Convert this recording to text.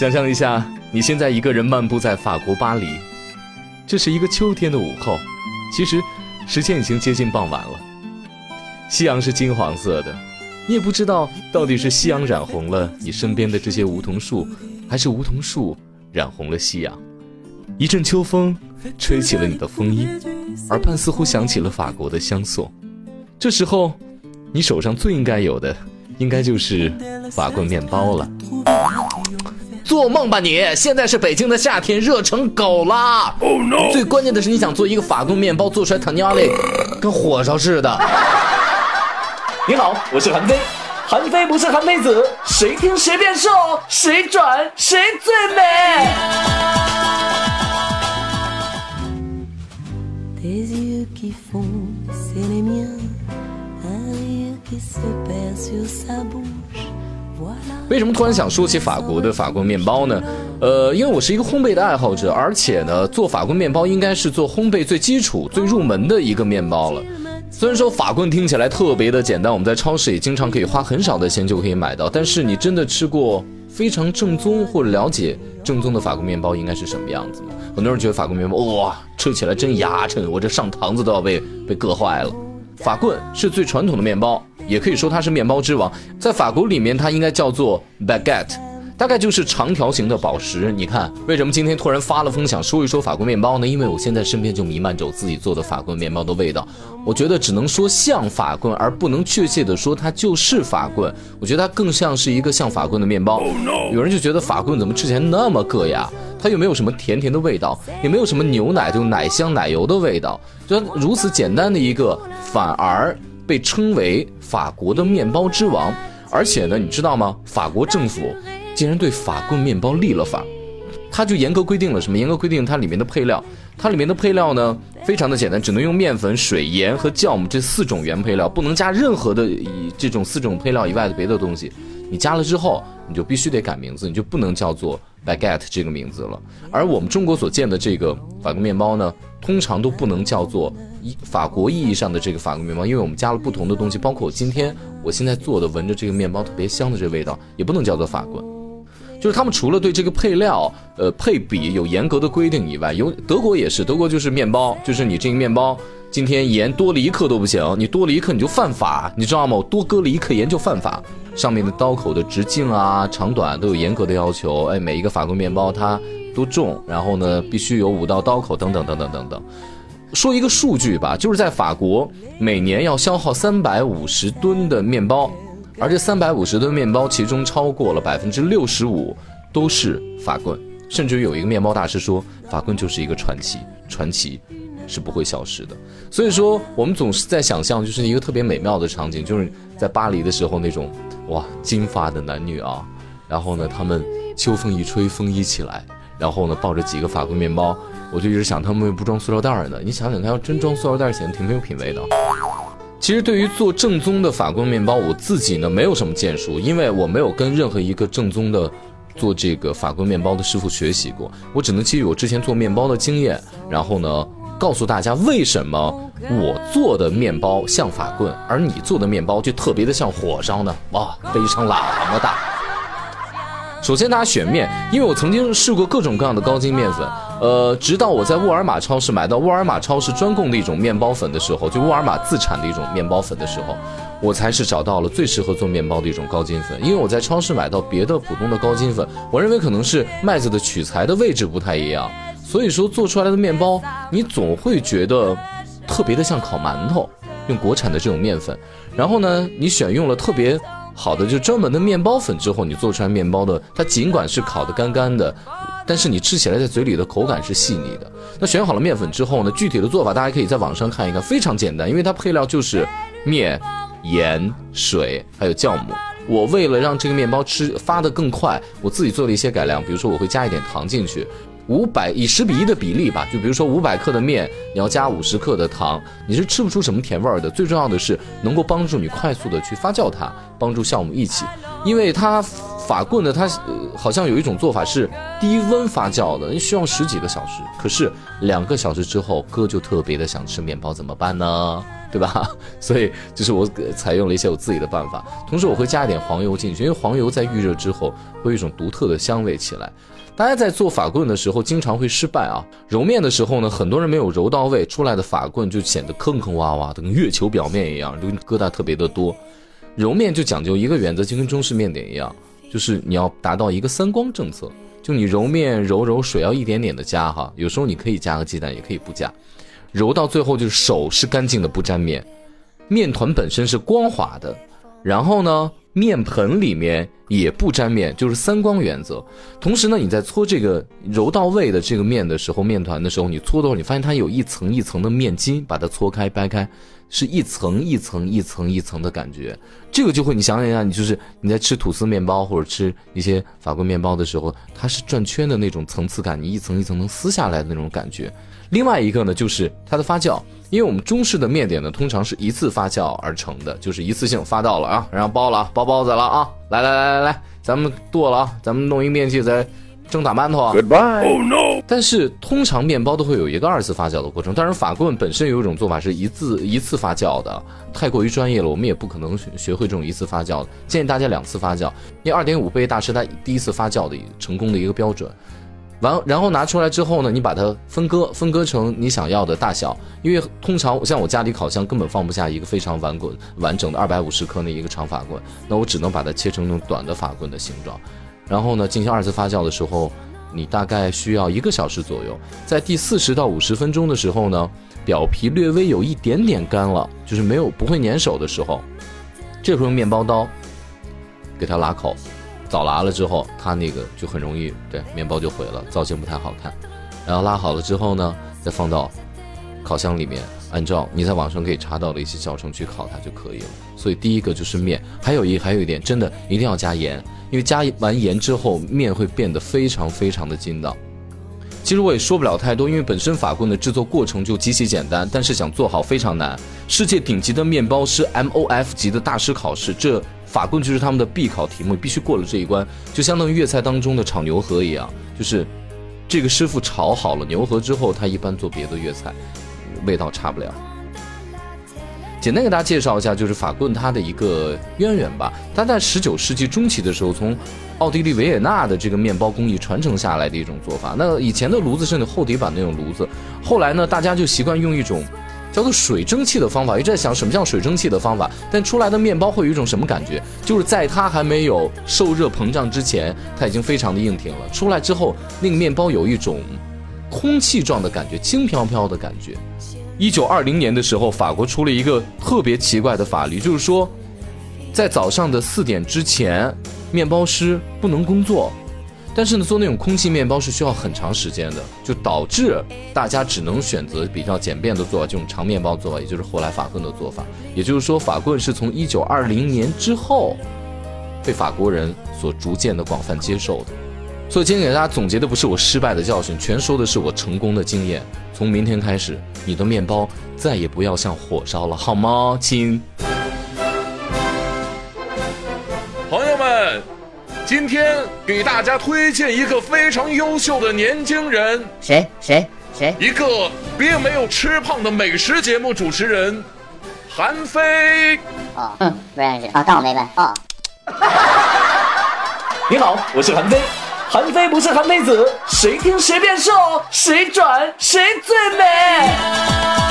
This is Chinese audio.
想象一下，你现在一个人漫步在法国巴黎，这是一个秋天的午后，其实时间已经接近傍晚了。夕阳是金黄色的，你也不知道到底是夕阳染红了你身边的这些梧桐树，还是梧桐树染红了夕阳。一阵秋风吹起了你的风衣，耳畔似乎响起了法国的香颂。这时候，你手上最应该有的，应该就是法棍面包了。做梦吧你！现在是北京的夏天，热成狗了。最关键的是，你想做一个法棍面包，做出来糖尿里跟火烧似的。你好，我是韩非，韩非不是韩非子，谁听谁变瘦，谁转谁最美。为什么突然想说起法国的法棍面包呢？呃，因为我是一个烘焙的爱好者，而且呢，做法棍面包应该是做烘焙最基础、最入门的一个面包了。虽然说法棍听起来特别的简单，我们在超市也经常可以花很少的钱就可以买到，但是你真的吃过非常正宗或者了解正宗的法国面包应该是什么样子吗？很多人觉得法国面包哇，吃起来真牙碜，我这上膛子都要被被硌坏了。法棍是最传统的面包，也可以说它是面包之王。在法国里面，它应该叫做 baguette，大概就是长条形的宝石。你看，为什么今天突然发了疯想说一说法国面包呢？因为我现在身边就弥漫着我自己做的法棍面包的味道。我觉得只能说像法棍，而不能确切的说它就是法棍。我觉得它更像是一个像法棍的面包。有人就觉得法棍怎么吃起来那么硌牙？它又没有什么甜甜的味道，也没有什么牛奶就奶香奶油的味道，就如此简单的一个，反而被称为法国的面包之王。而且呢，你知道吗？法国政府竟然对法棍面包立了法，它就严格规定了什么？严格规定它里面的配料，它里面的配料呢，非常的简单，只能用面粉、水、盐和酵母这四种原配料，不能加任何的以这种四种配料以外的别的东西。你加了之后，你就必须得改名字，你就不能叫做。baguette 这个名字了，而我们中国所见的这个法国面包呢，通常都不能叫做一法国意义上的这个法国面包，因为我们加了不同的东西，包括我今天我现在做的，闻着这个面包特别香的这味道，也不能叫做法棍。就是他们除了对这个配料、呃配比有严格的规定以外，有德国也是，德国就是面包，就是你这个面包今天盐多了一克都不行，你多了一克你就犯法，你知道吗？我多搁了一克盐就犯法。上面的刀口的直径啊、长短都有严格的要求。哎，每一个法国面包它多重，然后呢必须有五道刀口等等等等等等。说一个数据吧，就是在法国每年要消耗三百五十吨的面包，而这三百五十吨面包其中超过了百分之六十五都是法棍。甚至于有一个面包大师说，法棍就是一个传奇，传奇是不会消失的。所以说，我们总是在想象，就是一个特别美妙的场景，就是在巴黎的时候那种。哇，金发的男女啊，然后呢，他们秋风一吹，风衣起来，然后呢，抱着几个法棍面包，我就一直想，他们为不装塑料袋呢？你想想看，要真装塑料袋，显得挺没有品位的。其实，对于做正宗的法棍面包，我自己呢没有什么建树，因为我没有跟任何一个正宗的做这个法棍面包的师傅学习过，我只能基于我之前做面包的经验，然后呢。告诉大家为什么我做的面包像法棍，而你做的面包就特别的像火烧呢？哇，悲伤那么大。首先，大家选面，因为我曾经试过各种各样的高筋面粉，呃，直到我在沃尔玛超市买到沃尔玛超市专供的一种面包粉的时候，就沃尔玛自产的一种面包粉的时候，我才是找到了最适合做面包的一种高筋粉。因为我在超市买到别的普通的高筋粉，我认为可能是麦子的取材的位置不太一样。所以说做出来的面包，你总会觉得特别的像烤馒头，用国产的这种面粉。然后呢，你选用了特别好的就专门的面包粉之后，你做出来面包的，它尽管是烤的干干的，但是你吃起来在嘴里的口感是细腻的。那选好了面粉之后呢，具体的做法大家可以在网上看一看，非常简单，因为它配料就是面、盐、水还有酵母。我为了让这个面包吃发的更快，我自己做了一些改良，比如说我会加一点糖进去。五百以十比一的比例吧，就比如说五百克的面，你要加五十克的糖，你是吃不出什么甜味儿的。最重要的是能够帮助你快速的去发酵它，帮助酵母一起。因为它法棍呢，它好像有一种做法是低温发酵的，需要十几个小时。可是两个小时之后，哥就特别的想吃面包，怎么办呢？对吧？所以就是我采用了一些我自己的办法，同时我会加一点黄油进去，因为黄油在预热之后会有一种独特的香味起来。大家在做法棍的时候经常会失败啊，揉面的时候呢，很多人没有揉到位，出来的法棍就显得坑坑洼洼的，跟月球表面一样，就疙瘩特别的多。揉面就讲究一个原则，就跟中式面点一样，就是你要达到一个三光政策，就你揉面揉揉水要一点点的加哈，有时候你可以加个鸡蛋，也可以不加，揉到最后就是手是干净的不沾面，面团本身是光滑的，然后呢。面盆里面也不沾面，就是三光原则。同时呢，你在搓这个揉到位的这个面的时候，面团的时候，你搓的时候，你发现它有一层一层的面筋，把它搓开掰开，是一层一层一层一层的感觉。这个就会，你想想一下，你就是你在吃吐司面包或者吃一些法国面包的时候，它是转圈的那种层次感，你一层一层能撕下来的那种感觉。另外一个呢，就是它的发酵。因为我们中式的面点呢，通常是一次发酵而成的，就是一次性发到了啊，然后包了，包包子了啊，来来来来来，咱们剁了啊，咱们弄一面器再蒸打馒头啊。Goodbye。Oh no。但是通常面包都会有一个二次发酵的过程，但是法棍本身有一种做法是一次一次发酵的，太过于专业了，我们也不可能学会这种一次发酵的，建议大家两次发酵，因为二点五倍大是它第一次发酵的成功的一个标准。完，然后拿出来之后呢，你把它分割，分割成你想要的大小。因为通常像我家里烤箱根本放不下一个非常完滚完整的二百五十克那一个长法棍，那我只能把它切成那种短的法棍的形状。然后呢，进行二次发酵的时候，你大概需要一个小时左右。在第四十到五十分钟的时候呢，表皮略微有一点点干了，就是没有不会粘手的时候，这时候用面包刀给它拉口。早拉了之后，它那个就很容易，对面包就毁了，造型不太好看。然后拉好了之后呢，再放到烤箱里面，按照你在网上可以查到的一些教程去烤它就可以了。所以第一个就是面，还有一还有一点，真的一定要加盐，因为加完盐之后，面会变得非常非常的筋道。其实我也说不了太多，因为本身法棍的制作过程就极其简单，但是想做好非常难。世界顶级的面包师 MOF 级的大师考试，这。法棍就是他们的必考题目，必须过了这一关，就相当于粤菜当中的炒牛河一样，就是这个师傅炒好了牛河之后，他一般做别的粤菜，味道差不了。简单给大家介绍一下，就是法棍它的一个渊源吧。它在十九世纪中期的时候，从奥地利维也纳的这个面包工艺传承下来的一种做法。那以前的炉子是那种厚底板那种炉子，后来呢，大家就习惯用一种。叫做水蒸气的方法，一直在想什么叫水蒸气的方法，但出来的面包会有一种什么感觉？就是在它还没有受热膨胀之前，它已经非常的硬挺了。出来之后，那个面包有一种空气状的感觉，轻飘飘的感觉。一九二零年的时候，法国出了一个特别奇怪的法律，就是说，在早上的四点之前，面包师不能工作。但是呢，做那种空气面包是需要很长时间的，就导致大家只能选择比较简便的做法，这种长面包做法，也就是后来法棍的做法。也就是说，法棍是从一九二零年之后，被法国人所逐渐的广泛接受的。所以今天给大家总结的不是我失败的教训，全说的是我成功的经验。从明天开始，你的面包再也不要像火烧了，好吗，亲？朋友们。今天给大家推荐一个非常优秀的年轻人，谁谁谁？一个并没有吃胖的美食节目主持人，韩飞。哦，嗯，不认识啊，当我没问哦。你好，我是韩飞，韩非不是韩非子，谁听谁变瘦，谁转谁最美。